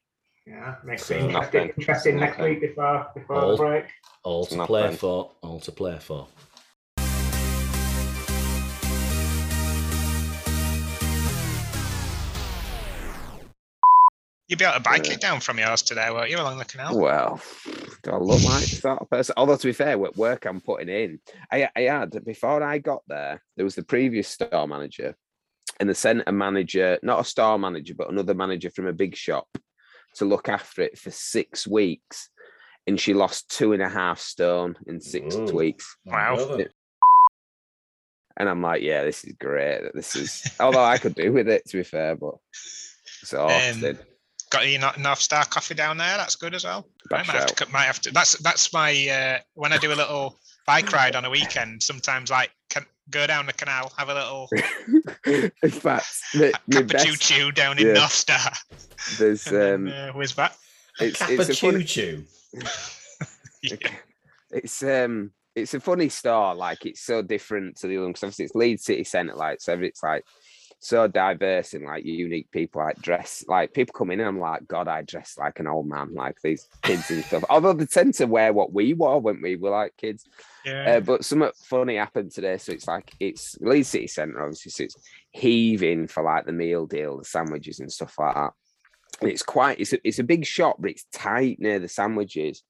Yeah, makes So interesting, interesting next week before before All- the break. All It's to play for. All to play for. You'd be able to bike Yeah. it down from yours today, won't you, along the canal? Well, <sighs> do I look like that person? Although to be fair, what work I'm putting in, I, I had before I got there, there was the previous store manager, and they sent a manager, not a star manager, but another manager from a big shop, to look after it for six weeks, and she lost two and a half stone in six Ooh. weeks. Wow. And I'm like, yeah, this is great. This is, <laughs> although I could do with it to be fair, but it's exhausted. Got your Nor- North Star coffee down there. That's good as well. I might have, to, might have to. That's that's my uh, when I do a little bike ride on a weekend. Sometimes like can, go down the canal, have a little <laughs> in fact, my, my cappa choo best, choo down in yeah. North Star, there's and um, then, uh, whiz back. it's it's a funny, choo. <laughs> Yeah. it's um it's a funny store like it's so different to the other because obviously it's Leeds city centre like so it's like so diverse in like unique people like dress like people come in and I'm like, God, I dress like an old man, like these kids and stuff. Although they tend to wear what we wore when we were like kids. Yeah. Uh, but something funny happened today. So it's like it's Leeds City Centre, obviously. So it's heaving for like the meal deal, the sandwiches and stuff like that. And it's quite it's a, it's a big shop, but it's tight near the sandwiches.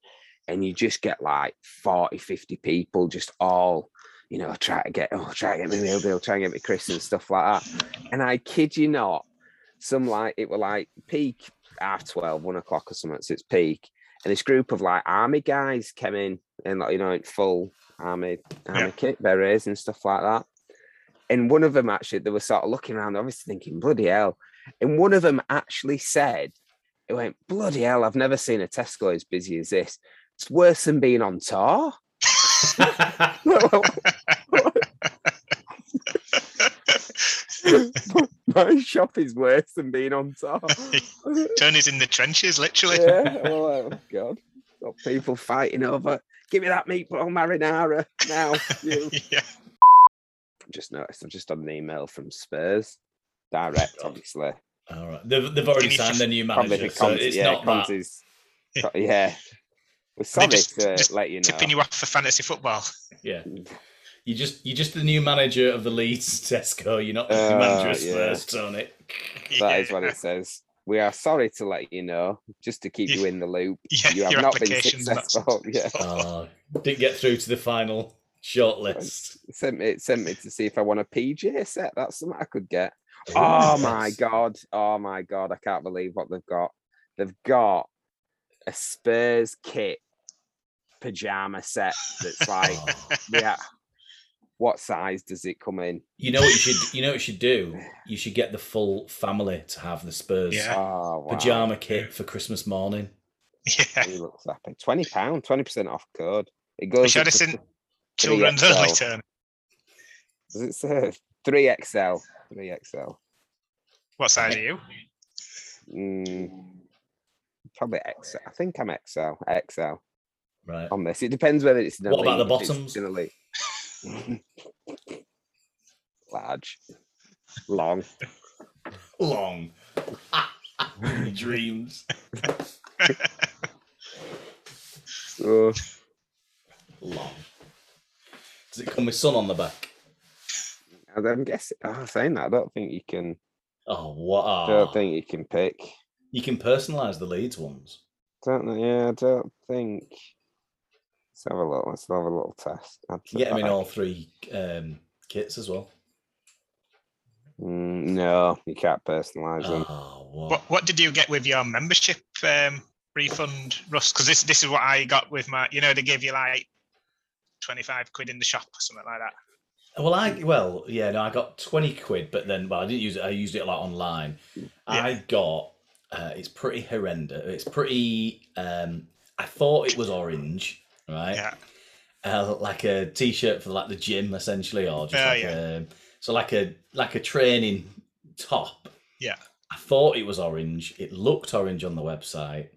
And you just get like 40, 50 people just all, you know, try to get oh, try to get me meal deal, try and get me Chris and stuff like that. And I kid you not, some like it were like peak half 12, one o'clock or something. So it's peak. And this group of like army guys came in and like, you know, in full army army Yeah. kit, berets and stuff like that. And one of them actually, they were sort of looking around, obviously thinking, bloody hell. And one of them actually said, it went, bloody hell, I've never seen a Tesco as busy as this. It's worse than being on tour. <laughs> <laughs> <laughs> My shop is worse than being on tour. <laughs> Tony's in the trenches, literally. yeah, well, oh God. Got people fighting over, give me that meatball marinara now. <laughs> Yeah. just noticed I've just had an email from Spurs. Direct, Oh. obviously. All right. They've, they've already Can you signed their new manager, the so Conte, it's yeah, not that. Conte's, co- yeah. We're sorry just- to just let you know. Tipping you off for fantasy football. Yeah. You just you're just the new manager of the Leeds <laughs> Tesco. You're not the Uh, manager of yeah. Spurs, Tony. <laughs> That is what it says. We are sorry to let you know, just to keep you in the loop. <laughs> Yeah, You have your not been successful. Yeah. Oh, didn't get through to the final shortlist. Sent me, sent me to see if I want a PJ set. That's something I could get. Oh my god! Oh my god! I can't believe what they've got. They've got a Spurs kit pajama set that's like, Oh. yeah. What size does it come in? You know what you should you know what you should do? You should get the full family to have the Spurs Yeah. Oh, wow. pajama kit for Christmas morning. Yeah. He looks happy. Twenty pound, twenty percent off code. It We goes. should up have to seen children's 3XL. turn. Does it say three XL? Three XL. What size are you? Mm, probably XL. I think I'm XL. XL Right. on this. It depends whether it's in What about the elite, if it's bottoms? <laughs> Large, long. Long. Dreams. Oh, Long. Does it come with Son on the back? I'm guessing. Oh, saying that, I don't think you can. Oh, what? I ah. don't think you can pick. You can personalise the Leeds ones. Don't know. Yeah, I don't think. Let's have a look. Let's have a little test. Add get them in all three um, kits as well. Mm, no, you can't personalise them. Oh, what? What What did you get with your membership um, refund, Russ? Because this this is what I got with my. You know, they gave you like twenty five quid in the shop or something like that. Well, I well, yeah, no, I got twenty quid, but then, well, I didn't use it. I used it a lot online. I got. Uh, it's pretty horrendous. It's pretty. Um, I thought it was orange, right? Yeah. Uh, like a t-shirt for like the gym, essentially, or just Oh, like yeah. a so like a like a training top. Yeah. I thought it was orange. It looked orange on the website.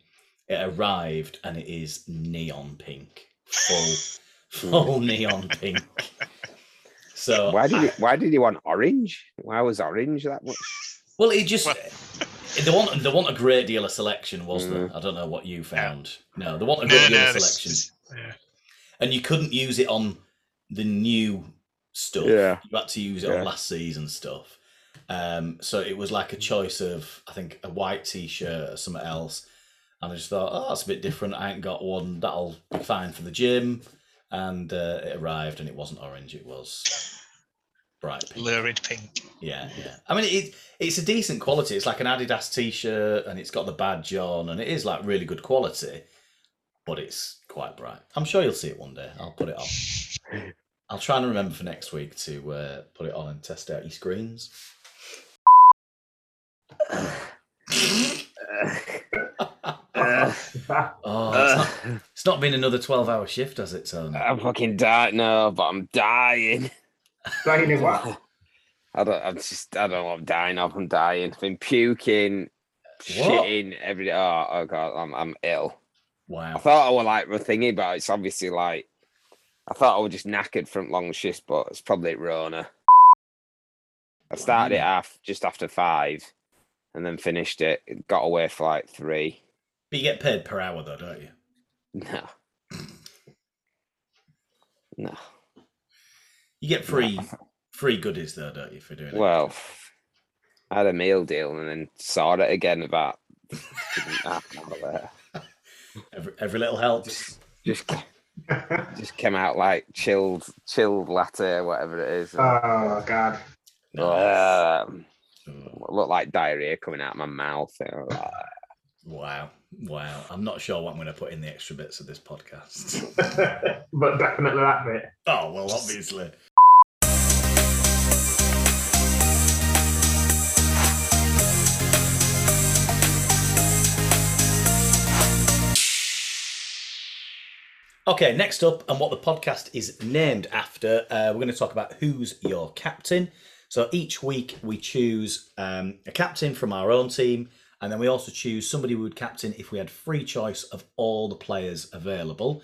It arrived and it is neon pink, full <laughs> full neon pink. So Why did I- you? Why did you want orange? Why was orange that much? Well, it just Well- <laughs> they want they want a great deal of selection, was there? Mm. I don't know what you found. No, they want a No, great deal no, of selection, this- yeah. and you couldn't use it on the new stuff. Yeah. you had to use it Yeah. on last season stuff. Um, so it was like a choice of I think a white t-shirt or something else, and I just thought, oh, that's a bit different. I ain't got one that'll be fine for the gym, and uh, it arrived and it wasn't orange. It was <laughs> bright pink. lurid pink. Yeah, yeah. I mean, it, it's a decent quality. It's like an Adidas t-shirt, and it's got the badge on, and it is like really good quality. But it's quite bright. I'm sure you'll see it one day. I'll put it on. <laughs> I'll try and remember for next week to uh, put it on and test out your screens. <laughs> Oh, it's not, it's not been another twelve-hour shift, has it, Tony? I'm fucking dying. No, but I'm dying. Dying of what? <laughs> I don't. I'm just. I don't know. what I'm dying of. I'm dying. I've been puking, shitting every day. Oh, oh god, I'm. I'm ill. I thought I was like the thingy, but it's obviously like. I thought I was just knackered from long shifts, but it's probably Rona. I started it Mm. half just after five, and then finished it. Got away for like three. But you get paid per hour though, don't you? No. <laughs> No. You get free free goodies though, don't you, for doing it? Well, I had a meal deal and then saw it again about half an hour later. Every, every little helps. Just just came out like chilled chilled latte, whatever it is. oh God. Um, Oh, looked like diarrhea coming out of my mouth. Wow. Wow. I'm not sure what I'm going to put in the extra bits of this podcast. <laughs> but definitely that bit. oh, well, obviously. Okay, next up, and what the podcast is named after, uh, we're going to talk about who's your captain. So each week we choose um, a captain from our own team, and then we also choose somebody we would captain if we had free choice of all the players available.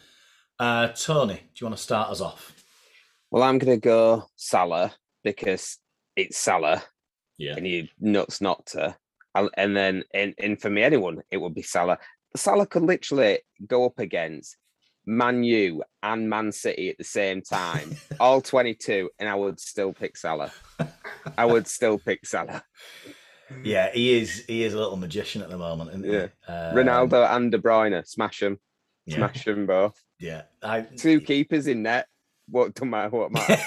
Uh, Tony, do you want to start us off? Well, I'm gonna go Salah because it's Salah Yeah. and you nuts not to. And then, and, and for me, anyone, it would be Salah. Salah could literally go up against Man U and Man City at the same time, all <laughs> 22, and I would still pick Salah. I would still pick Salah. Yeah, he is. He is a little magician at the moment, isn't he? Yeah. Um, Ronaldo and De Bruyne, smash them, Yeah, smash them both. yeah. I, Two keepers in net. What don't matter what <laughs> matter.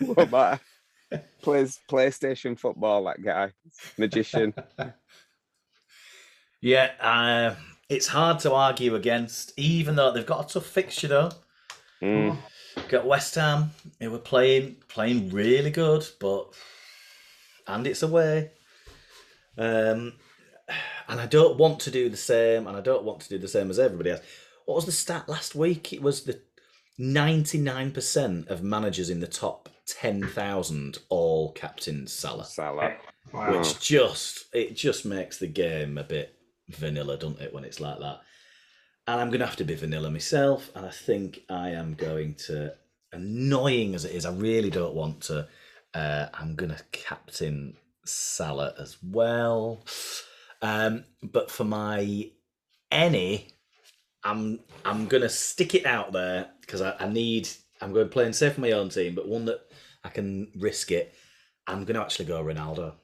what matter. Plays PlayStation football. That guy, magician. <laughs> yeah, uh, it's hard to argue against, even though they've got a tough fixture though. Mm. Got West Ham. They were playing playing really good, but and it's away. Um, and I don't want to do the same, and I don't want to do the same as everybody else. What was the stat last week? It was the ninety nine percent of managers in the top ten thousand all captain Salah, Salah. Wow. which just it just makes the game a bit vanilla, doesn't it, when it's like that? And I'm going to have to be vanilla myself. And I think I am going to, annoying as it is, I really don't want to. Uh, I'm going to captain Salah as well. Um, but for my any, I'm I'm going to stick it out there because I, I need. I'm going to play and safe for my own team, but one that I can risk it. I'm going to actually go Ronaldo.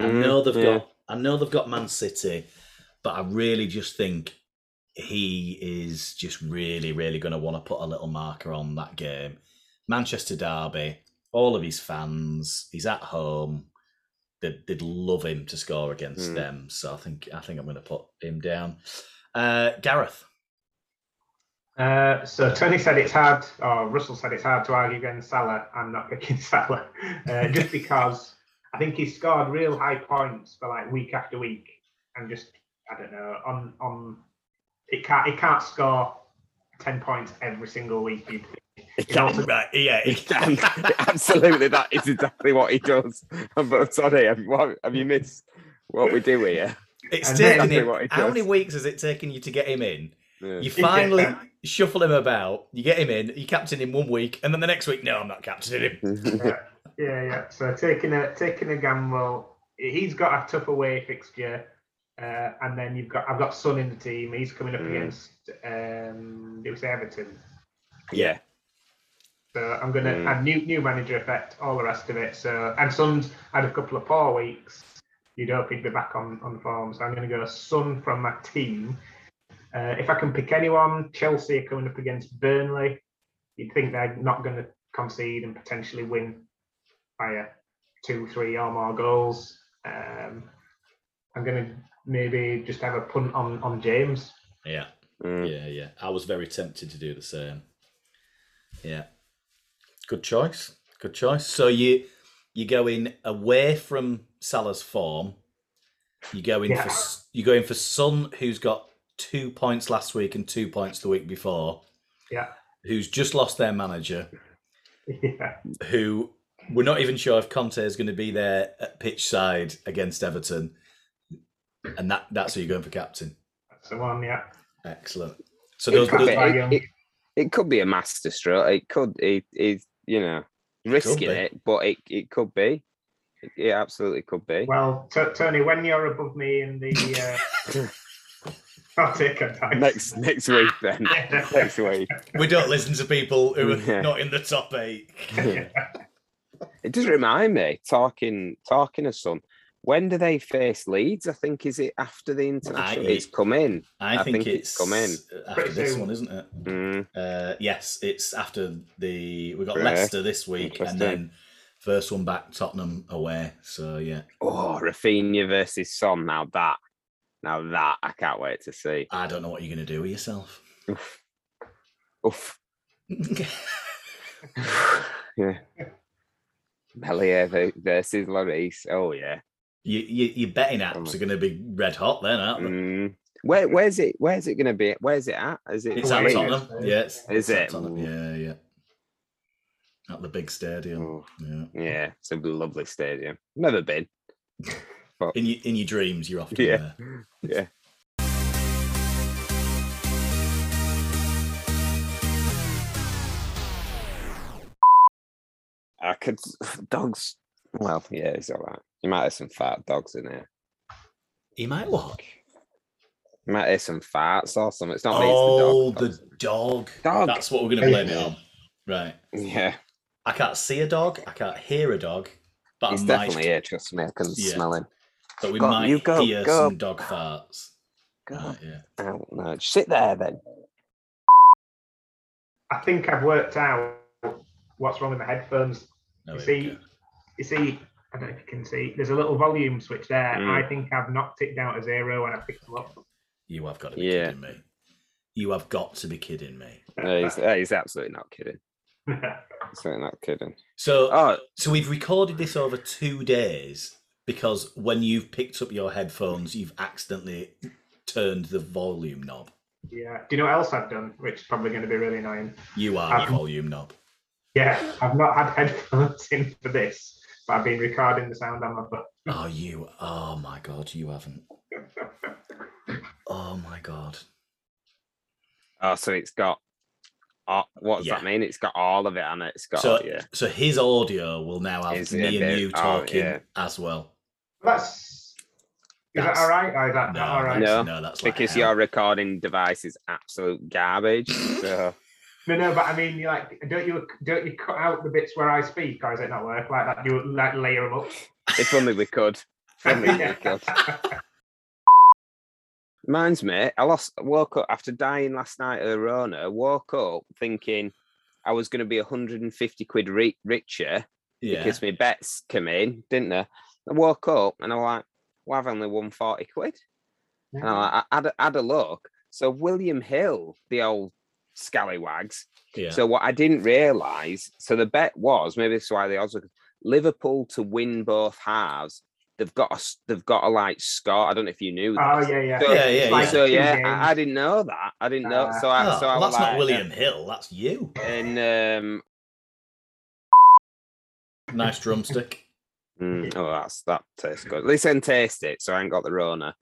I Mm, know they've yeah. got I know they've got Man City, but I really just think he is just really, really going to want to put a little marker on that game. Manchester Derby, all of his fans, he's at home. They'd, they'd love him to score against Mm. them. So I think I think I'm going to put him down. Uh, Gareth, Uh, so Tony said it's hard, or Russell said it's hard to argue against Salah. I'm not <laughs> picking Salah, uh, just <laughs> because I think he's scored real high points for like week after week, and just I don't know on on it can't it can't score ten points every single week. You'd think. He's also- right? Yeah, He <laughs> can. Absolutely, that is exactly what he does. <laughs> But sorry, have, what, have you missed what we do here? it's And taken then- him. What he How many weeks has it taken you to get him in? Yeah. You finally Yeah. shuffle him about, you get him in, you captain him one week, and then the next week, no, I'm not captaining him. <laughs> yeah, yeah. So taking a taking a gamble. He's got a tough away fixture, uh, and then you've got I've got Son in the team. He's coming up Mm. against um, it was Everton. Yeah. So I'm gonna Mm. and new new manager effect, all the rest of it. So and Son's had a couple of poor weeks. You'd hope he'd be back on on form. So I'm gonna go Son from my team. Uh, if I can pick anyone, Chelsea are coming up against Burnley. You'd think they're not going to concede and potentially win by two, three or more goals. Um, I'm going to maybe just have a punt on on James. Yeah, Mm. yeah, yeah. I was very tempted to do the same. Yeah. Good choice. Good choice. So you you going away from Salah's form. You go in Yeah. for you go in for Son, who's got two points last week and two points the week before. Yeah. Who's just lost their manager. <laughs> yeah, who we're not even sure if Conte is going to be there at pitch side against Everton, and that that's who you're going for captain. that's the one. Yeah, Excellent. So It those, could, those be, it, it- it could be a master stroke. It could. It, it, you know, risking be. it, but it, it could be. It, it absolutely could be. Well, T- Tony, when you're above me in the, uh, I'll take a dice. next next week then. <laughs> next week. We don't listen to people who are Yeah. not in the top eight. It does remind me, talking talking of some. when do they face Leeds? I think is it after the international? I- it's come in. I, I think, think it's it's come in. after Pretty this soon. one, isn't it? Mm, Uh, yes, it's after the we got Yeah. Leicester this week, and then first one back Tottenham away. So yeah, Oh, Rafinha versus Son. Now that, now that I can't wait to see. I don't know what you're going to do with yourself. Oof. <laughs> <sighs> yeah. Meslier ver- versus Lloris. Oh yeah. you, you, your betting apps are going to be red hot then, aren't they? Mm. Where where's it? Where's it going to be? Where's it at? Is it? It's at? Tottenham. Yeah, it's, Is it's it? Yeah, yeah. At the big stadium. Oh, Yeah. yeah, it's a lovely stadium. Never been. <laughs> In your in your dreams, you're often Yeah. there. Yeah. I could <laughs> dogs. Well, yeah, it's all right. You might have some fat dogs in there. You might what? You might have some farts or something. It's not me. Oh, It's the oh, dog. Dog. That's what we're going to blame it on. <laughs> Right. Yeah, I can't see a dog. I can't hear a dog. But he's I might, definitely here. Trust me, I can Yeah. smell him. But we Go on, might you go, hear go. some dog farts. Go Right, yeah. out, no, just sit there then. I think I've worked out what's wrong with my headphones. No, You see, you see, I don't know if you can see. There's a little volume switch there. Mm. I think I've knocked it down to zero and I picked it up. You have got to be Yeah. kidding me. You have got to be kidding me. No, he's, uh, he's absolutely not kidding. <laughs> Absolutely not kidding. So, Oh, so we've recorded this over two days because when you've picked up your headphones, you've accidentally turned the volume knob. yeah. Do you know what else I've done? Which is probably going to be really annoying. You are the Um, volume knob. Yeah, I've not had <laughs> headphones in for this, but I've been recording the sound on my phone. Oh, you. Oh my god, you haven't. Oh my god. oh, so it's got. Oh, what does Yeah. that mean? It's got all of it on it. It's got. So, yeah. so his audio will now have Is me and bit- you oh, talking yeah. as well. That's is That's- that all right? Or is that No, not all right? No, no, that's like because hell. your recording device is absolute garbage. <laughs> So No, no, but I mean, you like, don't you don't you cut out the bits where I speak, or does it not work like that? Do you like layer them up? if only we could. If only we <laughs> could. Reminds me, I lost woke up after dying last night of the Rona, woke up thinking I was going to be 150 quid ri- richer yeah. because my bets came in, didn't they? I woke up and I'm like, well, I've only won 40 quid. And I'm like, I had, a- had a look. So William Hill, the old scallywags. yeah. So what I didn't realise, so the bet was maybe this is why the odds were Liverpool to win both halves. They've got a, s- they've got a like score. I don't know if you knew. Oh yeah, yeah. So, Yeah, yeah, It's like so yeah. I, I didn't know that. I didn't know. Uh, So I, Oh, so I well, was that's not like, William Hill. That's you. And um, Nice drumstick. <laughs> mm, oh, that's that tastes good. At least I can taste it, so I ain't got the Rona.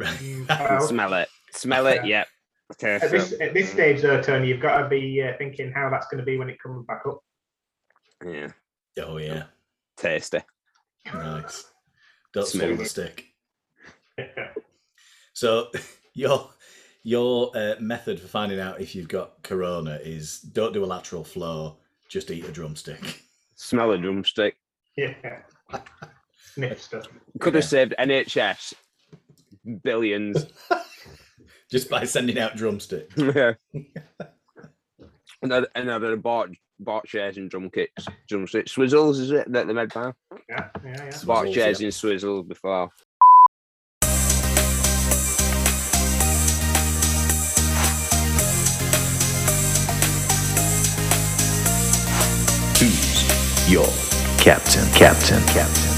I can well, smell it. Smell it. <laughs> Yep. Okay. at this at this stage, though, Tony, you've got to be uh, thinking how that's going to be when it comes back up. Yeah. oh yeah. Tasty. Nice. Don't swallow Smooth. the stick. <laughs> So <laughs> your your uh, method for finding out if you've got corona is don't do a lateral flow, just eat a drumstick. Smell a drumstick. yeah. Sniff <laughs> stuff. Could have saved NHS billions. Just by sending out drumsticks. <laughs> yeah. And I'd, and I'd have bought bought shares in drum kits, drumsticks, swizzles. Is it that they made by? Yeah, yeah, yeah. Bought Swizzles, shares yeah. in swizzles before. Who's your captain? Captain. Captain.